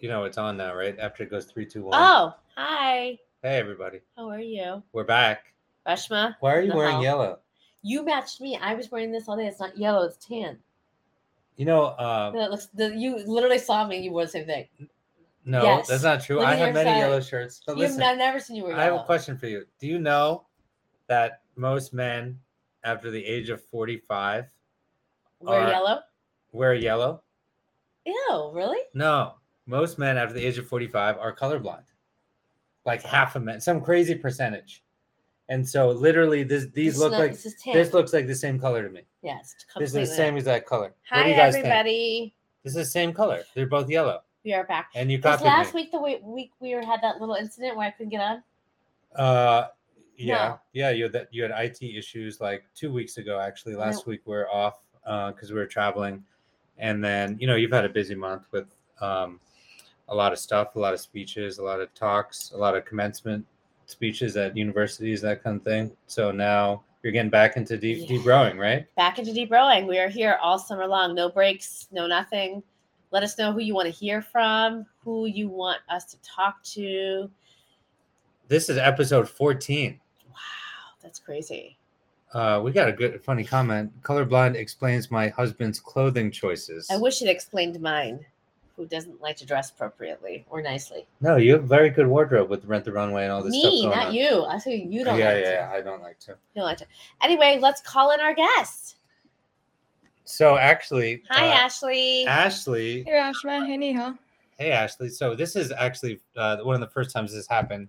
You know it's on now, right? After it goes three, two, one. Oh, hi. Hey everybody, How are you? we're back. Reshma? Why are you wearing hell? yellow? You matched me. I was wearing this all day. It's not yellow, it's tan. You know, uh, No, it looks the you literally saw me, you wore the same thing. no, Yes. that's not true. Look I have many side. yellow shirts. But You've listen, I've never seen you wear Yellow. I have a question for you. Do you know that most men after the age of forty-five Wear yellow? wear yellow? Ew, really? No, most men after the age of 45 are colorblind. Like half of men, some crazy percentage. And so literally this these This look not- like this this looks like the same color to me. yes, This is the same exact color. what Hi do you guys everybody. think? This is the same color. They're both yellow. We are back. And you Because copied last me. week the week, week we had that little incident where I couldn't get on. Uh yeah. No. Yeah, you had that you had IT issues like 2 weeks ago actually. Last week we are off uh cuz we were traveling. And then, you know, you've had a busy month with um a lot of stuff, a lot of speeches, a lot of talks, a lot of commencement speeches at universities, that kind of thing. So now you're getting back into deep, deep rowing, right? Back into deep rowing. We are here all summer long. No breaks, no nothing. Let us know who you want to hear from, who you want us to talk to. This is episode 14. Wow, that's crazy. Uh, we got a good, funny comment. Colorblind explains my husband's clothing choices. I wish it explained mine, who doesn't like to dress appropriately or nicely. no, you have a very good wardrobe with Rent the Runway and all this stuff Me, not on. you. I say you don't yeah, like yeah, to. yeah, I don't like to. You don't like to. Anyway, let's call in our guest. So actually, Hi, uh, Ashley. Ashley. Hey Reshma, hey Neha. Hey, Ashley. So this is actually uh, one of the first times this happened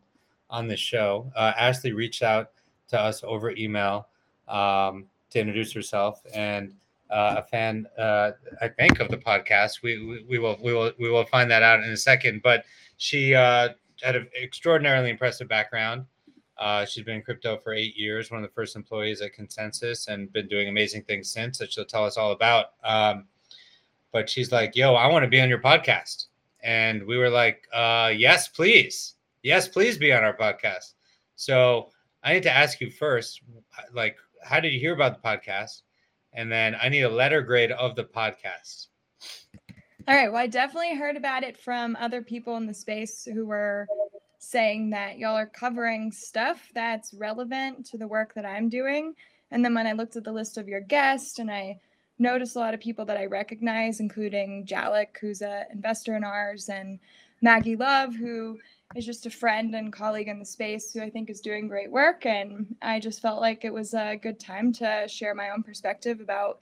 on this show. Uh, Ashley reached out to us over email um, to introduce herself, and a fan, uh, I think, of the podcast. We, we we will we will we will find that out in a second. But she uh, had an extraordinarily impressive background. Uh, she's been in crypto for eight years, one of the first employees at ConsenSys, and been doing amazing things since that she'll tell us all about. Um, but she's like, "Yo, I want to be on your podcast." and we were like uh yes please yes please be on our podcast so i need to ask you first like how did you hear about the podcast and then i need a letter grade of the podcast All right, well, I definitely heard about it from other people in the space who were saying that y'all are covering stuff that's relevant to the work that I'm doing. And then when I looked at the list of your guests and I noticed a lot of people that I recognize, including Jalik, who's an investor in ours, and Maggie Love, who is just a friend and colleague in the space who I think is doing great work. And I just felt like it was a good time to share my own perspective about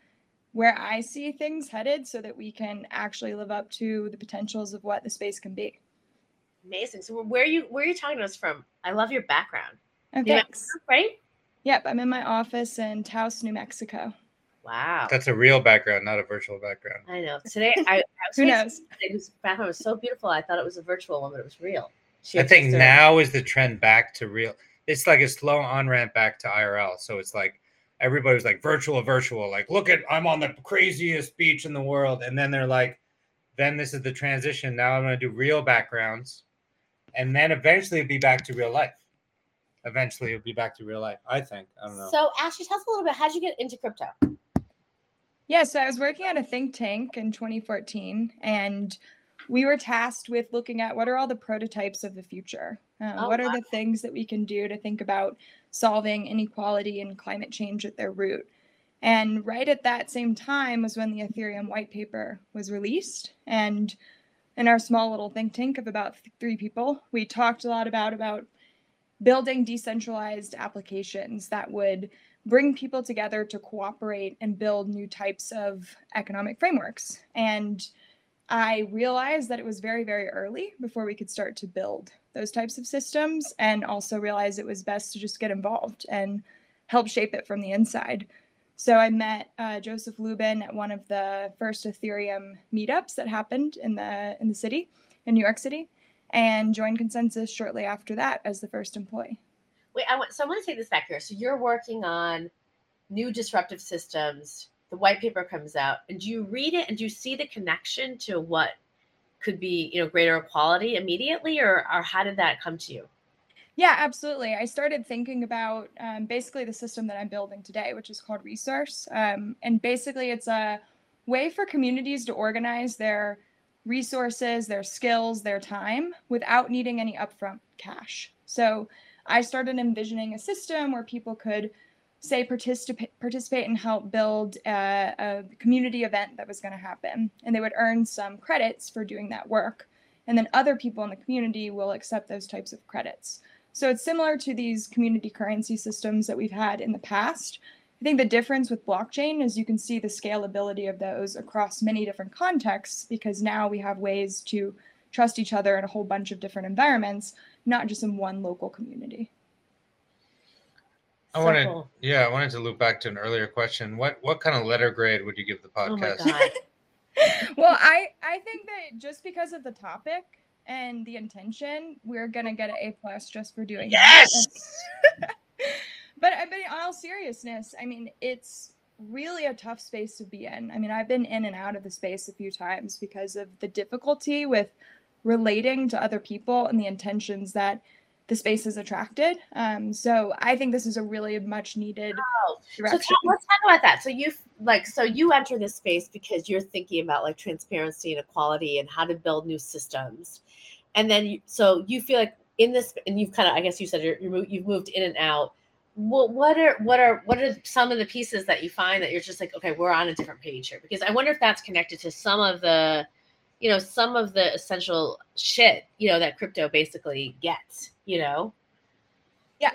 where I see things headed so that we can actually live up to the potentials of what the space can be. Amazing. So where are you where are you talking to us from? I love your background. Oh, and Yeah. thanks. Right? Yep, I'm in my office in Taos, New Mexico. Wow. that's a real background not a virtual background I know. Today I, I was Who knows? It was background was so beautiful. I thought it was a virtual one, but it was real. She i think fixed now is the trend back to real it's like a slow on ramp back to irl so it's like everybody's like virtual virtual like look at i'm on the craziest beach in the world and then they're like then this is the transition now i'm going to do real backgrounds and then eventually it'll be back to real life eventually it'll be back to real life i think i don't know So Ashley, tell us a little bit. How'd you get into crypto? Yeah, so I was working at a think tank in 2014, and we were tasked with looking at what are all the prototypes of the future? Uh, Oh, what are wow. the things that we can do to think about solving inequality and climate change at their root? And right at that same time was when the Ethereum white paper was released. And in our small little think tank of about th- three people, we talked a lot about about building decentralized applications that would bring people together to cooperate and build new types of economic frameworks. And I realized that it was very, very early before we could start to build those types of systems, and also realized it was best to just get involved and help shape it from the inside. So I met uh, Joseph Lubin at one of the first Ethereum meetups that happened in the in the city, in New York City, and joined ConsenSys shortly after that as the first employee. Wait, I want so I want to take this back here. So you're working on new disruptive systems. The white paper comes out, and do you read it and do you see the connection to what could be, you know, greater equality immediately, or or how did that come to you? Yeah, absolutely. I started thinking about um, basically the system that I'm building today, which is called Resource. Um, and basically, it's a way for communities to organize their resources, their skills, their time without needing any upfront cash. So I started envisioning a system where people could say participate participate and help build a, a community event that was going to happen. And they would earn some credits for doing that work. And then other people in the community will accept those types of credits. So it's similar to these community currency systems that we've had in the past. I think the difference with blockchain is you can see the scalability of those across many different contexts because now we have ways to trust each other in a whole bunch of different environments not just in one local community I wanted, yeah, I wanted to loop back to an earlier question. What what kind of letter grade would you give the Oh my podcast? god. well, I I think that just because of the topic and the intention, we're gonna get an A plus just for doing Yes! but I but in all seriousness, I mean, it's really a tough space to be in. I mean, I've been in and out of the space a few times because of the difficulty with relating to other people and the intentions that the space is attracted. Um, so I think this is a really much needed Oh, So direction. let's talk about that. So you like so you enter this space because you're thinking about like transparency and equality and how to build new systems, and then you, so you feel like in this and you've kind of I guess you said you're, you're you've moved in and out. What what are what are what are some of the pieces that you find that you're just like okay we're on a different page here because I wonder if that's connected to some of the you know some of the essential shit you know that crypto basically gets you know Yeah.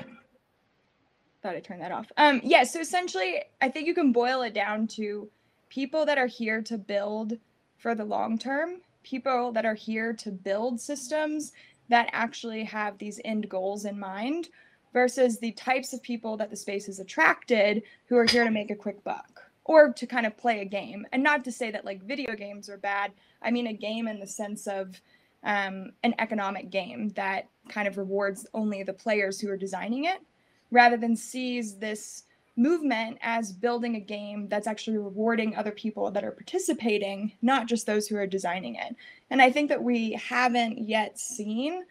thought I turned that off. Um, yeah, so essentially, I think you can boil it down to people that are here to build for the long term, people that are here to build systems that actually have these end goals in mind, versus the types of people that the space has attracted who are here to make a quick buck or to kind of play a game. And not to say that like video games are bad, I mean a game in the sense of um, an economic game that kind of rewards only the players who are designing it rather than sees this movement as building a game that's actually rewarding other people that are participating, not just those who are designing it. And I think that we haven't yet seen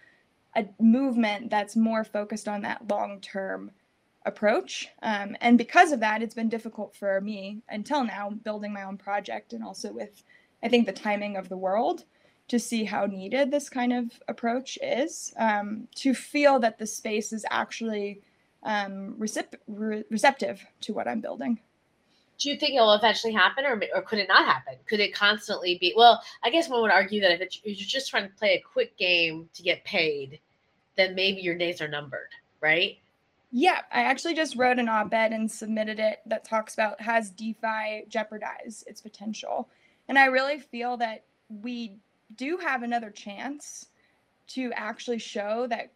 a movement that's more focused on that long term approach. Um, and because of that, it's been difficult for me until now, building my own project and also with, I think, the timing of the world to see how needed this kind of approach is, um, to feel that the space is actually um, recep- re- receptive to what I'm building. do you think it will eventually happen or, or could it not happen could it constantly be well i guess one would argue that if, it's, if you're just trying to play a quick game to get paid then maybe your days are numbered right Yeah, I actually just wrote an op ed and submitted it that talks about has DeFi jeopardized its potential. And I really feel that we do have another chance to actually show that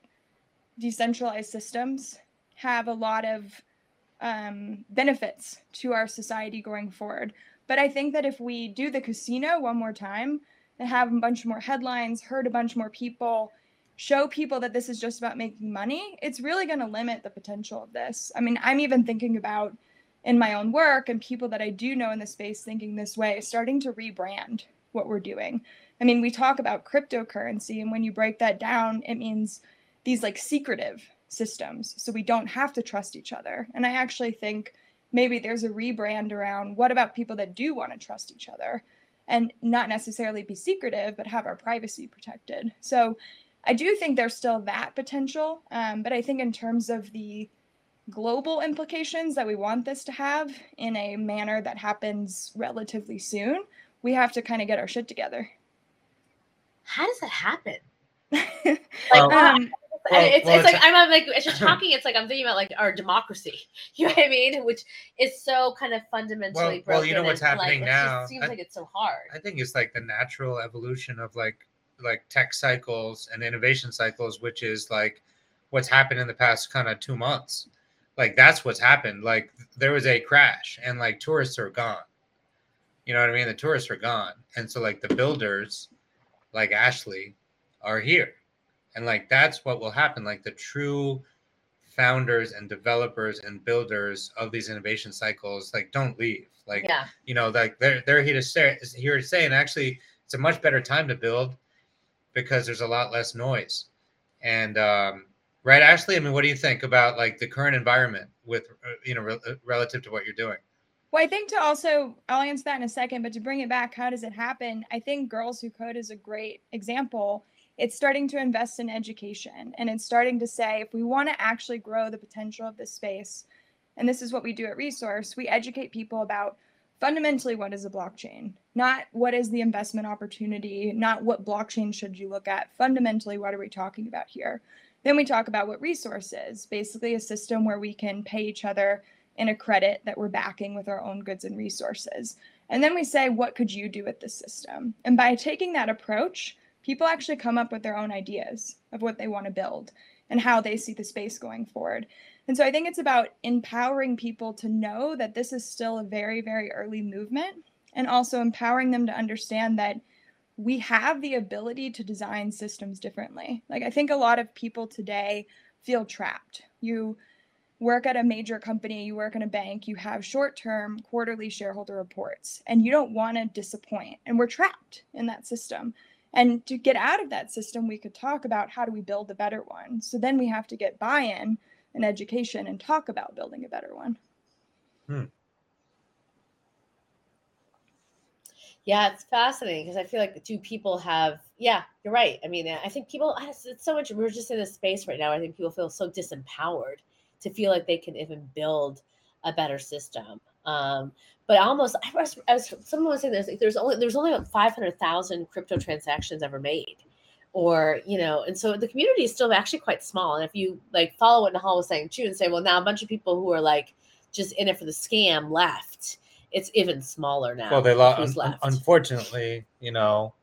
decentralized systems have a lot of um, benefits to our society going forward. But I think that if we do the casino one more time and have a bunch more headlines, hurt a bunch more people, show people that this is just about making money, it's really going to limit the potential of this. I mean, I'm even thinking about in my own work and people that I do know in the space thinking this way, starting to rebrand what we're doing. I mean, we talk about cryptocurrency, and when you break that down, it means these like secretive systems. So we don't have to trust each other. And I actually think maybe there's a rebrand around what about people that do want to trust each other and not necessarily be secretive, but have our privacy protected. So I do think there's still that potential. Um, but I think in terms of the global implications that we want this to have in a manner that happens relatively soon, we have to kind of get our shit together. How does that happen like, Well- um, Well, it's, well, it's like I'm I'm like as you're talking, it's like I'm thinking about like our democracy. You know what I mean? Which is so kind of fundamentally Well- well, you know broken what's happening like, it just seems I- like it's so hard. I think it's like the natural evolution of like like tech cycles and innovation cycles, which is like what's happened in the past kind of two months. Like that's what's happened. Like there was a crash and like tourists are gone. You know what I mean? The tourists are gone. And so like the builders, like Ashley, are here. And like that's what will happen. Like the true founders and developers and builders of these innovation cycles, like don't leave. Like yeah. you know like they're they're here to stay here to stay and actually it's a much better time to build because there's a lot less noise and um right ashley i mean what do you think about like the current environment with uh, you know re- relative to what you're doing Well, I think to also, I'll answer that in a second, but to bring it back, how does it happen? I think Girls Who Code is a great example. It's starting to invest in education and it's starting to say if we want to actually grow the potential of this space, and this is what we do at Resource, we educate people about fundamentally what is a blockchain, not what is the investment opportunity, not what blockchain should you look at. Fundamentally, what are we talking about here? Then we talk about what resource is basically a system where we can pay each other in a credit that we're backing with our own goods and resources. And then we say, what could you do with this system? And by taking that approach, people actually come up with their own ideas of what they want to build and how they see the space going forward. And so I think it's about empowering people to know that this is still a very, very early movement and also empowering them to understand that we have the ability to design systems differently. Like, I think a lot of people today feel trapped. You work at a major company, you work in a bank, you have short term quarterly shareholder reports, and you don't want to disappoint. And we're trapped in that system. And to get out of that system, we could talk about how do we build a better one. So then we have to get buy in and education and talk about building a better one. Hmm. Yeah, it's fascinating because I feel like the two people have, yeah, you're right. I mean, I think people, it's so much, we're just in a space right now. I think people feel so disempowered to feel like they can even build a better system. Um, but almost, I was, I was someone was saying there's, there's only, there's only about 500,000 crypto transactions ever made or you know and so the community is still actually quite small and if you like follow what Nihal was saying too and say well now a bunch of people who are like just in it for the scam left it's even smaller now well they lost un- unfortunately you know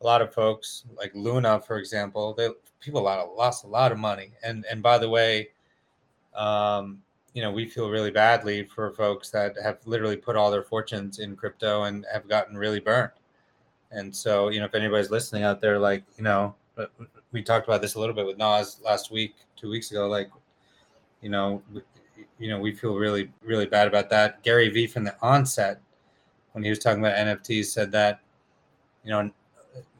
a lot of folks like luna for example they people lost a lot of money and and by the way um you know we feel really badly for folks that have literally put all their fortunes in crypto and have gotten really burned and so, you know, if anybody's listening out there, like, you know, we talked about this a little bit with Nas last week, two weeks ago, like, you know, you know, we feel really, really bad about that. Gary Vee from the onset, when he was talking about NFTs, said that, you know,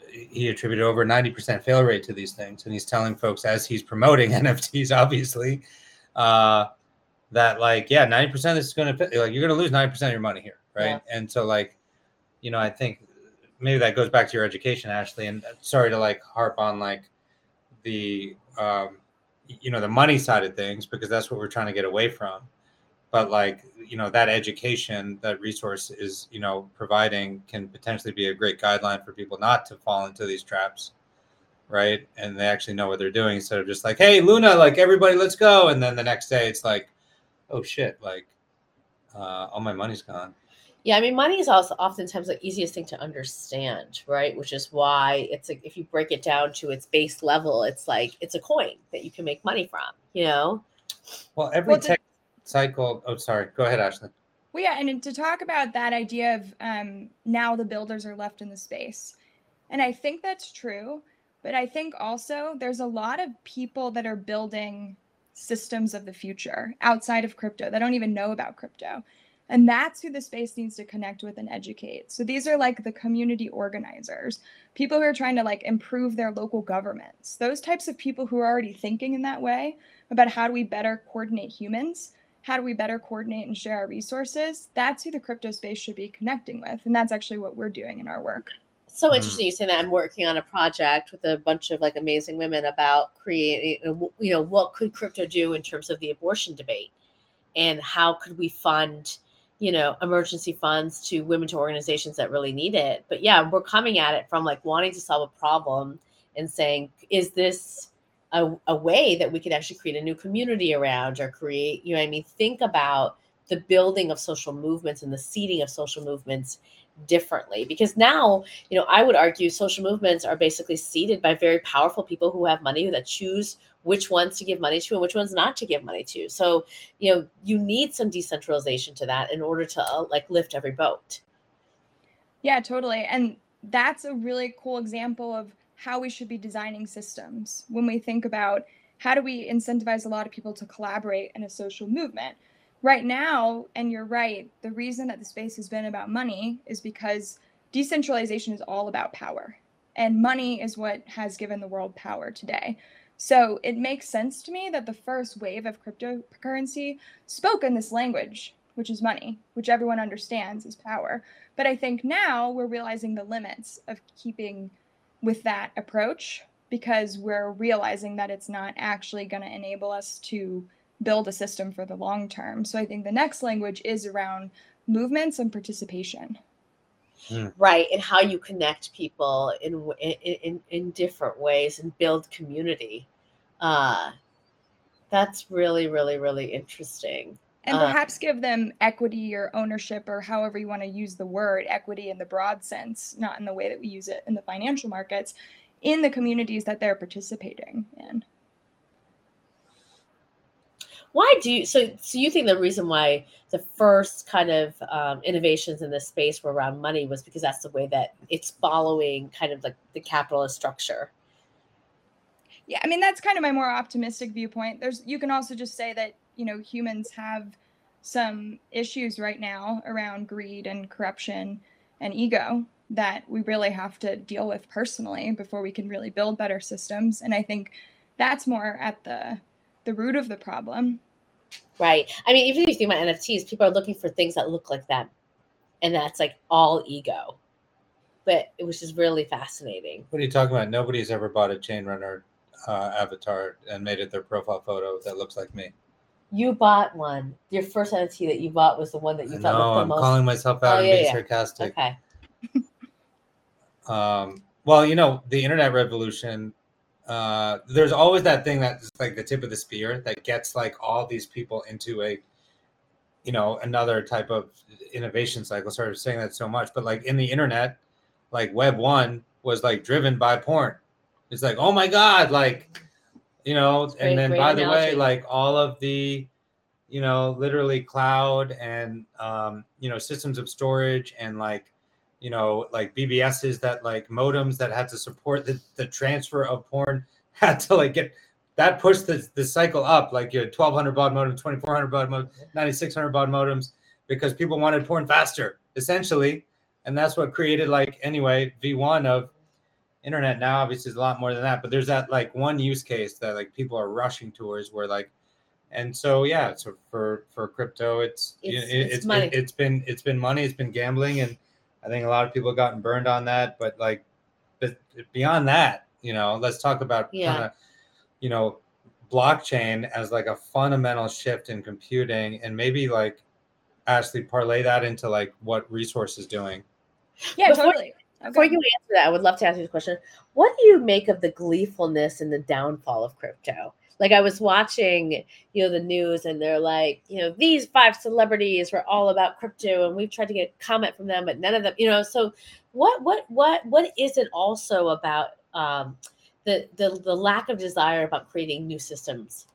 he attributed over 90% fail rate to these things. And he's telling folks as he's promoting NFTs, obviously, uh, that like, yeah, 90% this is going to, like, you're going to lose 90% of your money here. Right. Yeah. And so, like, you know, I think maybe that goes back to your education, Ashley. And sorry to like harp on like the um, you know the money side of things because that's what we're trying to get away from. But like you know that education, that resource is you know providing can potentially be a great guideline for people not to fall into these traps, right? And they actually know what they're doing instead of just like, hey Luna, like everybody, let's go, and then the next day it's like, oh shit, like uh, all my money's gone. Yeah, I mean, money is also oftentimes the easiest thing to understand, right? Which is why it's like if you break it down to its base level, it's like it's a coin that you can make money from, you know? Well, every well, tech cycle. Oh, sorry. Go ahead, Ashley. Well, yeah, and to talk about that idea of um, now the builders are left in the space, and I think that's true, but I think also there's a lot of people that are building systems of the future outside of crypto that don't even know about crypto. And that's who the space needs to connect with and educate. So these are like the community organizers, people who are trying to like improve their local governments, those types of people who are already thinking in that way about how do we better coordinate humans? How do we better coordinate and share our resources? That's who the crypto space should be connecting with. And that's actually what we're doing in our work. So hmm. interesting you say that I'm working on a project with a bunch of like amazing women about creating, you know, what could crypto do in terms of the abortion debate? And how could we fund you know emergency funds to women to organizations that really need it? But yeah we're coming at it from like wanting to solve a problem and saying is this a, a way that we could actually create a new community around or create you know i mean? Think about the building of social movements and the seeding of social movements differently because now you know i would argue social movements are basically seeded by very powerful people who have money that choose which ones to give money to and which ones not to give money to. So, you know, you need some decentralization to that in order to uh, like lift every boat. Yeah, totally. And that's a really cool example of how we should be designing systems when we think about how do we incentivize a lot of people to collaborate in a social movement. Right now, and you're right, the reason that the space has been about money is because decentralization is all about power. And money is what has given the world power today. So it makes sense to me that the first wave of cryptocurrency spoke in this language, which is money, which everyone understands is power. But I think now we're realizing the limits of keeping with that approach because we're realizing that it's not actually going to enable us to build a system for the long term. So I think the next language is around movements and participation. Right, and how you connect people in in in, in different ways and build community. Uh, that's really, really, really interesting. And Uh, perhaps give them equity or ownership or however you want to use the word equity in the broad sense, not in the way that we use it in the financial markets, in the communities that they're participating in. Why do you so so you think the reason why the first kind of um, innovations in this space were around money was because that's the way that it's following kind of like the capitalist structure. Yeah, I mean that's kind of my more optimistic viewpoint. There's you can also just say that, you know, humans have some issues right now around greed and corruption and ego that we really have to deal with personally before we can really build better systems. And I think that's more at the the root of the problem. Right. I mean, even if you think about NFTs, people are looking for things that look like them. And that's like all ego. But it was just really fascinating. What are you talking about? Nobody's ever bought a chain runner uh, avatar and made it their profile photo that looks like me. You bought one. Your first NFT that you bought was the one that you I thought know, looked the I'm most. calling myself out Oh, and yeah, being yeah. sarcastic. Okay. Um, well, you know, the internet revolution, uh, there's always that thing that's like the tip of the spear that gets like all these people into a, you know, another type of innovation cycle. Sorry for saying that so much, but like in the internet, like Web one was like driven by porn. It's like, oh my God, like, you know, great- and then by the way, like all of the, you know, literally cloud and, um, you know, systems of storage and like, you know, like BBSs that like modems that had to support the, the transfer of porn had to like get that pushed the, the cycle up like your 1200 baud modem, 2400 baud modem, 9600 baud modems because people wanted porn faster essentially. And that's what created like anyway, V1 of internet now obviously is a lot more than that, but there's that like one use case that like people are rushing towards where like, and so yeah, so for for crypto, it's It's- it, money. it, it's been it's been money, it's been gambling, and I think a lot of people have gotten burned on that. But like, but beyond that, you know, let's talk about Yeah. kind of, you know, blockchain as like a fundamental shift in computing, and maybe like Ashley parlay that into like what resource is doing. Yeah, Before- totally. Before you answer that, I would love to ask you a question. What do you make of the gleefulness and the downfall of crypto? Like I was watching, you know, the news and they're like, you know, these five celebrities were all about crypto and we've tried to get comment from them, but none of them, you know, so what what what what is it also about um the the the lack of desire about creating new systems?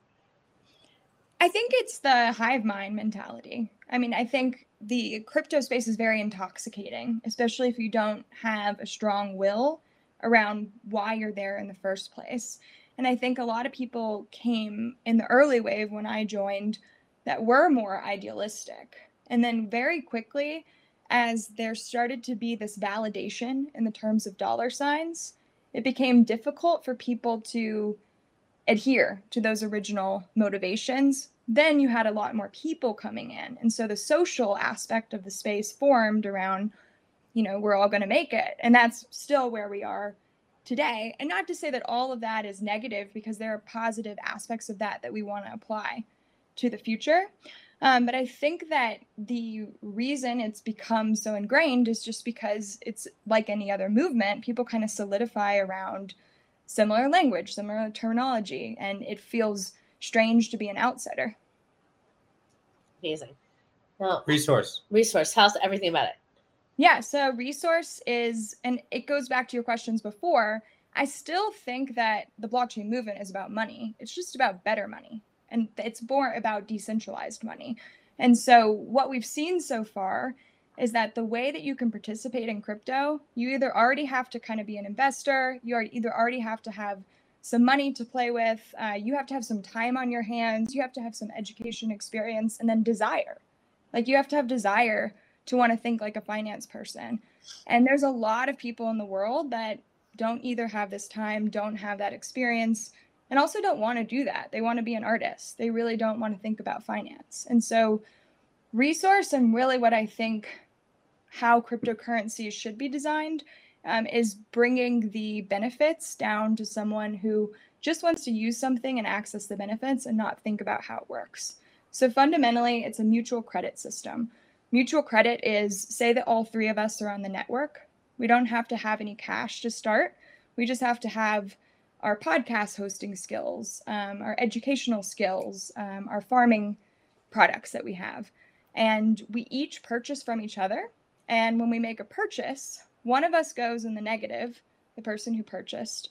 I think it's the hive mind mentality. I mean, I think the crypto space is very intoxicating, especially if you don't have a strong will around why you're there in the first place. And I think a lot of people came in the early wave when I joined that were more idealistic. And then very quickly, as there started to be this validation in the terms of dollar signs, it became difficult for people to adhere to those original motivations, then you had a lot more people coming in. And so the social aspect of the space formed around, you know, we're all going to make it. And that's still where we are today. And not to say that all of that is negative, because there are positive aspects of that that we want to apply to the future. Um, but I think that the reason it's become so ingrained is just because it's like any other movement, people kind of solidify around similar language, similar terminology, and it feels strange to be an outsider. Amazing. Now, Resource. resource, tell us everything about it. Yeah, so resource is, and it goes back to your questions before. I still think that the blockchain movement is about money. It's just about better money, and it's more about decentralized money. And so, what we've seen so far is that the way that you can participate in crypto, you either already have to kind of be an investor, you either already have to have some money to play with, uh, you have to have some time on your hands, you have to have some education experience, and then desire. Like, you have to have desire to want to think like a finance person. And there's a lot of people in the world that don't either have this time, don't have that experience, and also don't want to do that. They want to be an artist. They really don't want to think about finance. And so resource and really what I think how cryptocurrencies should be designed um, is bringing the benefits down to someone who just wants to use something and access the benefits and not think about how it works. So fundamentally, it's a mutual credit system. Mutual credit is say that all three of us are on the network. We don't have to have any cash to start. We just have to have our podcast hosting skills, um, our educational skills, um, our farming products that we have. And we each purchase from each other. And when we make a purchase, one of us goes in the negative, the person who purchased,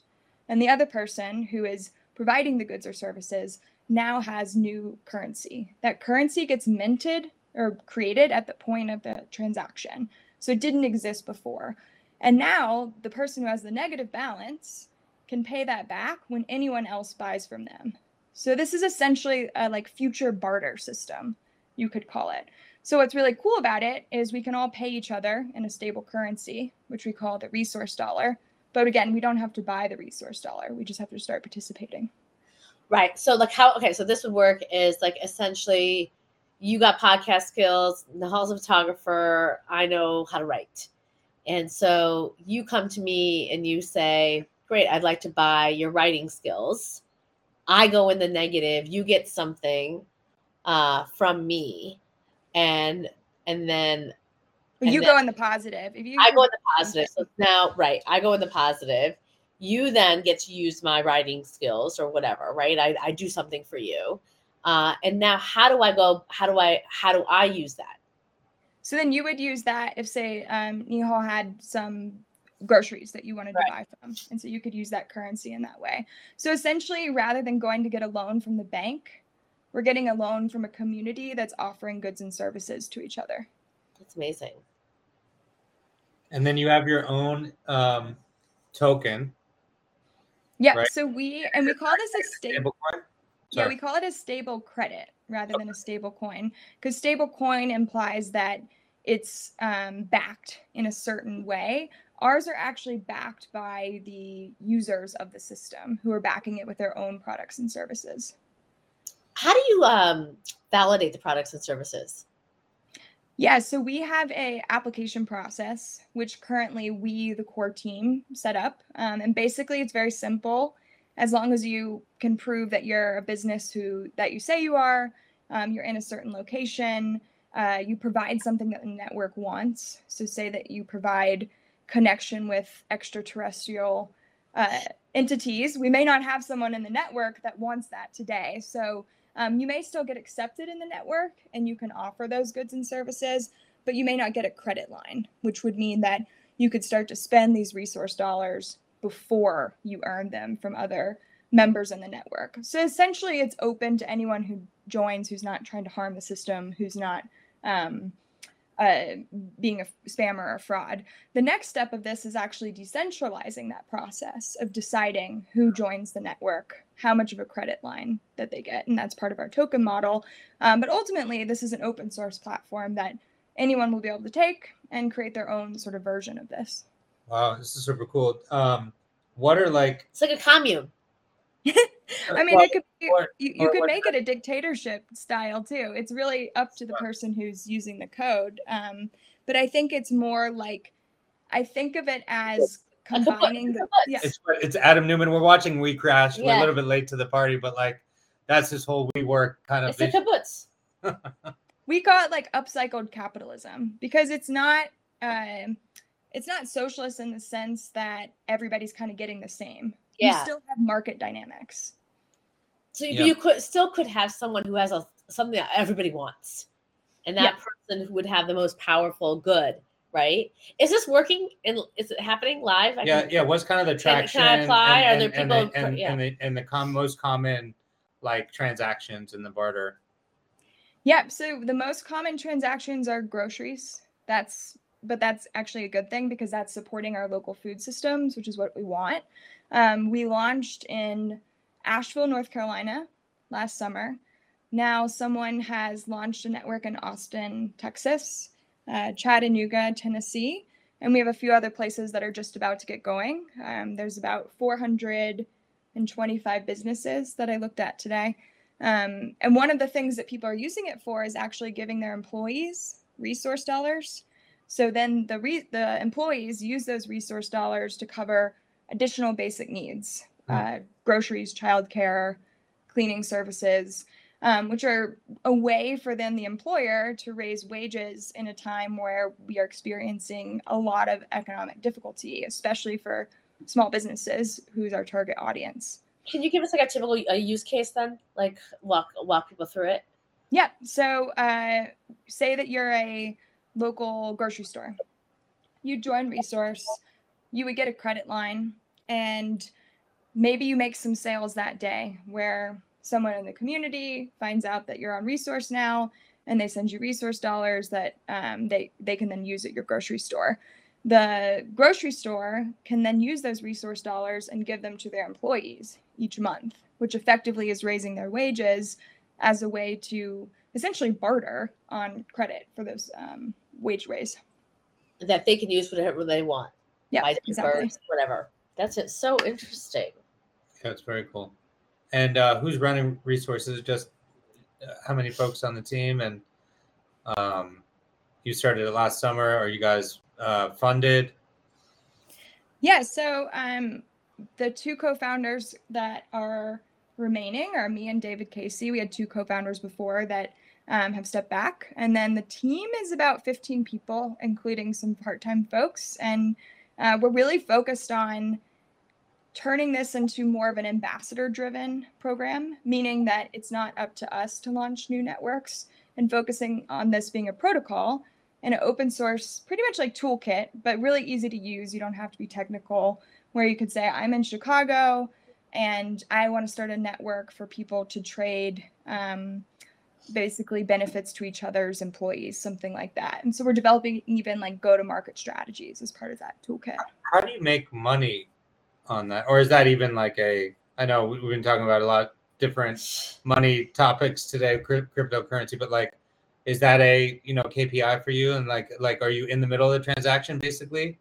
and the other person who is providing the goods or services now has new currency. That currency gets minted or created at the point of the transaction. So it didn't exist before. And now the person who has the negative balance can pay that back when anyone else buys from them. So this is essentially a like future barter system, you could call it. So what's really cool about it is we can all pay each other in a stable currency, which we call the resource dollar. But again, we don't have to buy the resource dollar. We just have to start participating. Right. So like how okay, so this would work is like essentially you got podcast skills, Nihal's a photographer, I know how to write. And so you come to me and you say, Great, I'd like to buy your writing skills. I go in the negative, you get something uh, from me and and then well, you and go in the positive. If you I go in the positive. So now, right, I go in the positive. You then get to use my writing skills or whatever, right? I, I do something for you. Uh, and now how do I go? How do I how do I use that? So then you would use that if say um Nihal had some groceries that you wanted right. to buy from. And so you could use that currency in that way. So essentially, rather than going to get a loan from the bank, we're getting a loan from a community that's offering goods and services to each other. That's amazing. And then you have your own um, token. Yeah. Right? So we and we call this a stable. coin. Yeah, we call it a stable credit rather than a stable coin because stable coin implies that it's um, backed in a certain way. Ours are actually backed by the users of the system who are backing it with their own products and services how do you um, validate the products and services? Yeah, so we have a application process, which currently we, the core team, set up, um, and basically it's very simple. As long as you can prove that you're a business who that you say you are, um, you're in a certain location, uh, you provide something that the network wants. So say that you provide connection with extraterrestrial uh, entities. We may not have someone in the network that wants that today. So um, you may still get accepted in the network and you can offer those goods and services, but you may not get a credit line, which would mean that you could start to spend these resource dollars before you earn them from other members in the network. So essentially, it's open to anyone who joins who's not trying to harm the system, who's not um, uh, being a spammer or fraud. The next step of this is actually decentralizing that process of deciding who joins the network, how much of a credit line that they get, and that's part of our token model. Um, but ultimately, this is an open source platform that anyone will be able to take and create their own sort of version of this. Wow, this is super cool. Um, what are like? It's like a commune. I mean, well, it could be, or, you, you could make it a dictatorship style too. It's really up to the person who's using the code. Um, but I think it's more like I think of it as combining the yeah. It's it's Adam Neumann. We're watching We Crash. Yeah. We're a little bit late to the party, but like that's his whole WeWork kind of. It's vision. a kibbutz. we call it like upcycled capitalism because it's not. Uh, it's not socialist in the sense that everybody's kind of getting the same yeah. you still have market dynamics. So yeah. you could still could have someone who has a something that everybody wants, and that yeah. person who would have the most powerful good. Right? Is this working? And is it happening live? I yeah, yeah. What's kind of the traction? Can, can I apply? And, Are there people? And, and, yeah. and the, and the com- most common like transactions in the barter. Yep. So the most common transactions are groceries. That's but that's actually a good thing because that's supporting our local food systems, which is what we want. Um, we launched in Asheville, North Carolina last summer. Now, someone has launched a network in Austin, Texas, uh, Chattanooga, Tennessee, and we have a few other places that are just about to get going. Um, there's about 425 businesses that I looked at today. Um, and one of the things that people are using it for is actually giving their employees resource dollars. So then the re- the employees use those resource dollars to cover additional basic needs, uh, groceries, childcare, cleaning services, um, which are a way for then the employer to raise wages in a time where we are experiencing a lot of economic difficulty, especially for small businesses, who's our target audience. Can you give us like a typical a use case then? Like walk walk people through it. Yeah. So uh, say that you're a local grocery store. You join Resource, you would get a credit line, and maybe you make some sales that day where someone in the community finds out that you're on Resource now, and they send you resource dollars that um, they they can then use at your grocery store. The grocery store can then use those resource dollars and give them to their employees each month, which effectively is raising their wages as a way to essentially barter on credit for those um, wage raise. That they can use whatever they want. Yeah, exactly. papers, whatever. That's it. So interesting. Yeah, it's very cool. And uh, who's running resources? Just uh, how many folks on the team? And um, you started it last summer. Are you guys uh, funded? Yeah, so um, the two co-founders that are remaining are me and David Casey. We had two co-founders before that um, have stepped back, and then the team is about 15 people, including some part-time folks, and uh, we're really focused on turning this into more of an ambassador-driven program, meaning that it's not up to us to launch new networks, and focusing on this being a protocol and an open source, pretty much like toolkit, but really easy to use. You don't have to be technical where you could say, I'm in Chicago and I want to start a network for people to trade um, basically benefits to each other's employees, something like that. And so we're developing even like go to market strategies as part of that toolkit. How do you make money on that? Or is that even like a, I know we- we've been talking about a lot different money topics today, cryp- cryptocurrency, but like, is that a, you know, KPI for you? And like, like, are you in the middle of the transaction basically?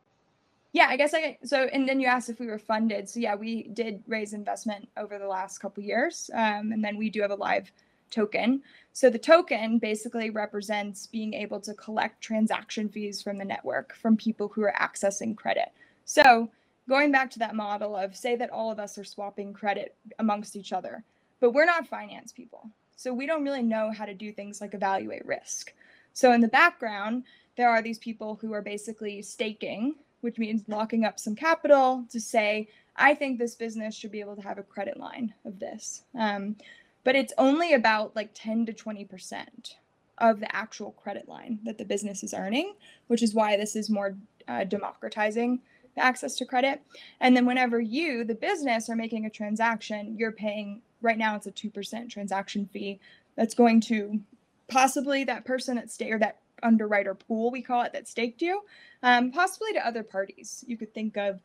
Yeah, I guess I so and then you asked if we were funded. So yeah, we did raise investment over the last couple years, um, and then we do have a live token. So the token basically represents being able to collect transaction fees from the network from people who are accessing credit. So going back to that model of say that all of us are swapping credit amongst each other, but we're not finance people, so we don't really know how to do things like evaluate risk. So in the background, there are these people who are basically staking which means locking up some capital to say, I think this business should be able to have a credit line of this. Um, but it's only about like 10 to 20% of the actual credit line that the business is earning, which is why this is more uh, democratizing the access to credit. And then whenever you, the business, are making a transaction, you're paying, right now it's a 2% transaction fee that's going to possibly that person that stay or that underwriter pool, we call it, that staked you, um, possibly to other parties. You could think of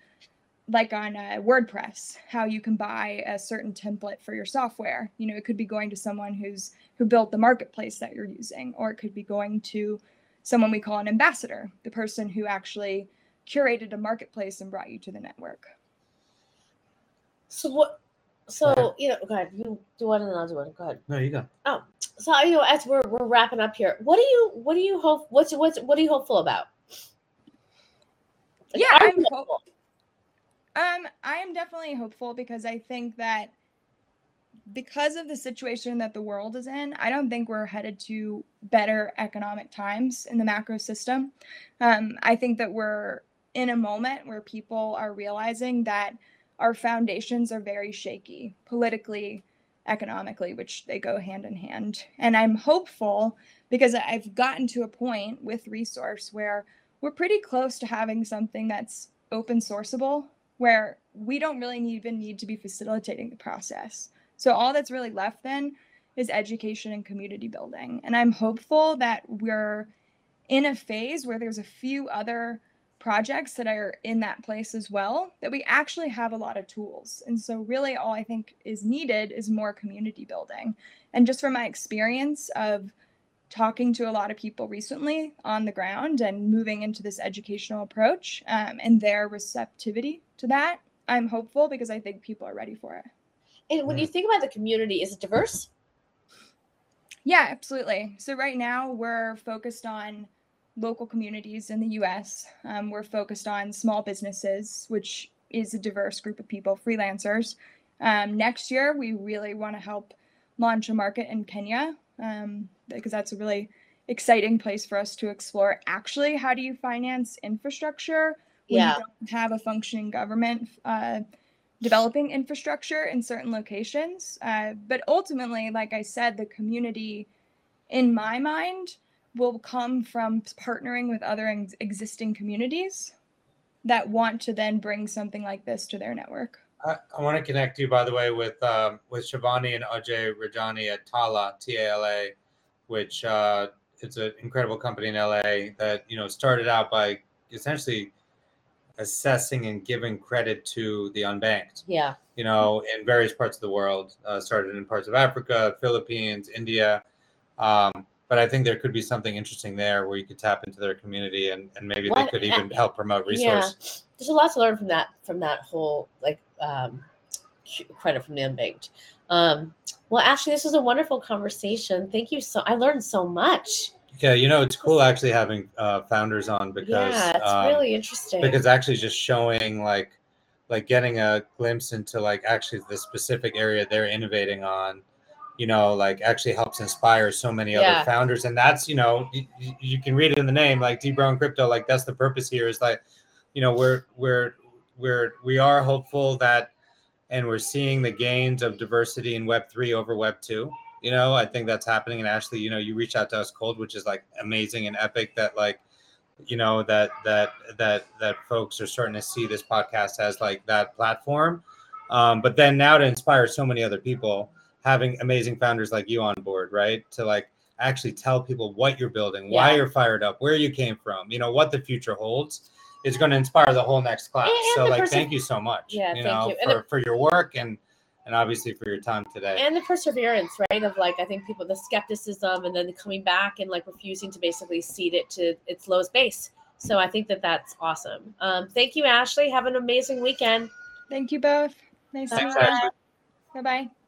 like on uh, WordPress, how you can buy a certain template for your software. You know, it could be going to someone who's who built the marketplace that you're using, or it could be going to someone we call an ambassador, the person who actually curated a marketplace and brought you to the network. So what? So you know, go ahead. You do one and I'll do one. Go ahead. No, you go. Oh, so you know, as we're we're wrapping up here, what do you what do you hope? What's what's what are you hopeful about? Like, Yeah, I'm you hopeful. Um, I am definitely hopeful because I think that because of the situation that the world is in, I don't think we're headed to better economic times in the macro system. Um, I think that we're in a moment where people are realizing that our foundations are very shaky politically, economically, which they go hand in hand. And I'm hopeful because I've gotten to a point with Resource where we're pretty close to having something that's open sourceable where we don't really even need to be facilitating the process. So all that's really left then is education and community building. And I'm hopeful that we're in a phase where there's a few other projects that are in that place as well that we actually have a lot of tools. And so really all I think is needed is more community building. And just from my experience of talking to a lot of people recently on the ground and moving into this educational approach um, and their receptivity to that, I'm hopeful because I think people are ready for it. And when you think about the community, is it diverse? Yeah, absolutely. So right now we're focused on local communities in the U.S. Um, we're focused on small businesses, which is a diverse group of people, freelancers. Um, next year, we really want to help launch a market in Kenya um, because that's a really exciting place for us to explore. Actually, how do you finance infrastructure when Yeah. you don't have a functioning government uh, developing infrastructure in certain locations? Uh, but ultimately, like I said, the community, in my mind, will come from partnering with other ex- existing communities that want to then bring something like this to their network. I, I want to connect you, by the way, with um, with Shivani and Ajay Rajani at Tala T A L A, which uh, it's an incredible company in LA that you know started out by essentially assessing and giving credit to the unbanked. Yeah. You know, in various parts of the world, uh, started in parts of Africa, Philippines, India. Um, but I think there could be something interesting there where you could tap into their community and, and maybe What- they could even help promote Yeah. resources. There's a lot to learn from that from that whole like um, credit from the unbanked. Um, well, Ashley, this was a wonderful conversation. Thank you so. I learned so much. Yeah, you know, it's cool actually having uh, founders on because yeah, it's um, really interesting. because actually just showing like like getting a glimpse into like actually the specific area they're innovating on you know like actually helps inspire so many Yeah. other founders and that's you know you, you can read it in the name like d brown crypto like that's the purpose here is like you know we're we're we're we are hopeful that and we're seeing the gains of diversity in web 3 over web 2 you know i think that's happening. And actually you know you reach out to us cold which is like amazing and epic that like you know that that that that folks are starting to see this podcast as like that platform. Um, but then now to inspire so many other people having amazing founders like you on board right? To like actually tell people what you're building why Yeah. you're fired up where you came from you know what the future holds is going to inspire the whole next class And so like perse- thank you so much Yeah, you thank know you. And for, for your work and and obviously for your time today and the perseverance, right? Of like, I think people, the skepticism, and then coming back and like refusing to basically cede it to its lowest base. So I think that that's awesome. Um, thank you, Ashley. Have an amazing weekend. Thank you both. Nice to Thanks, meet you. Bye bye.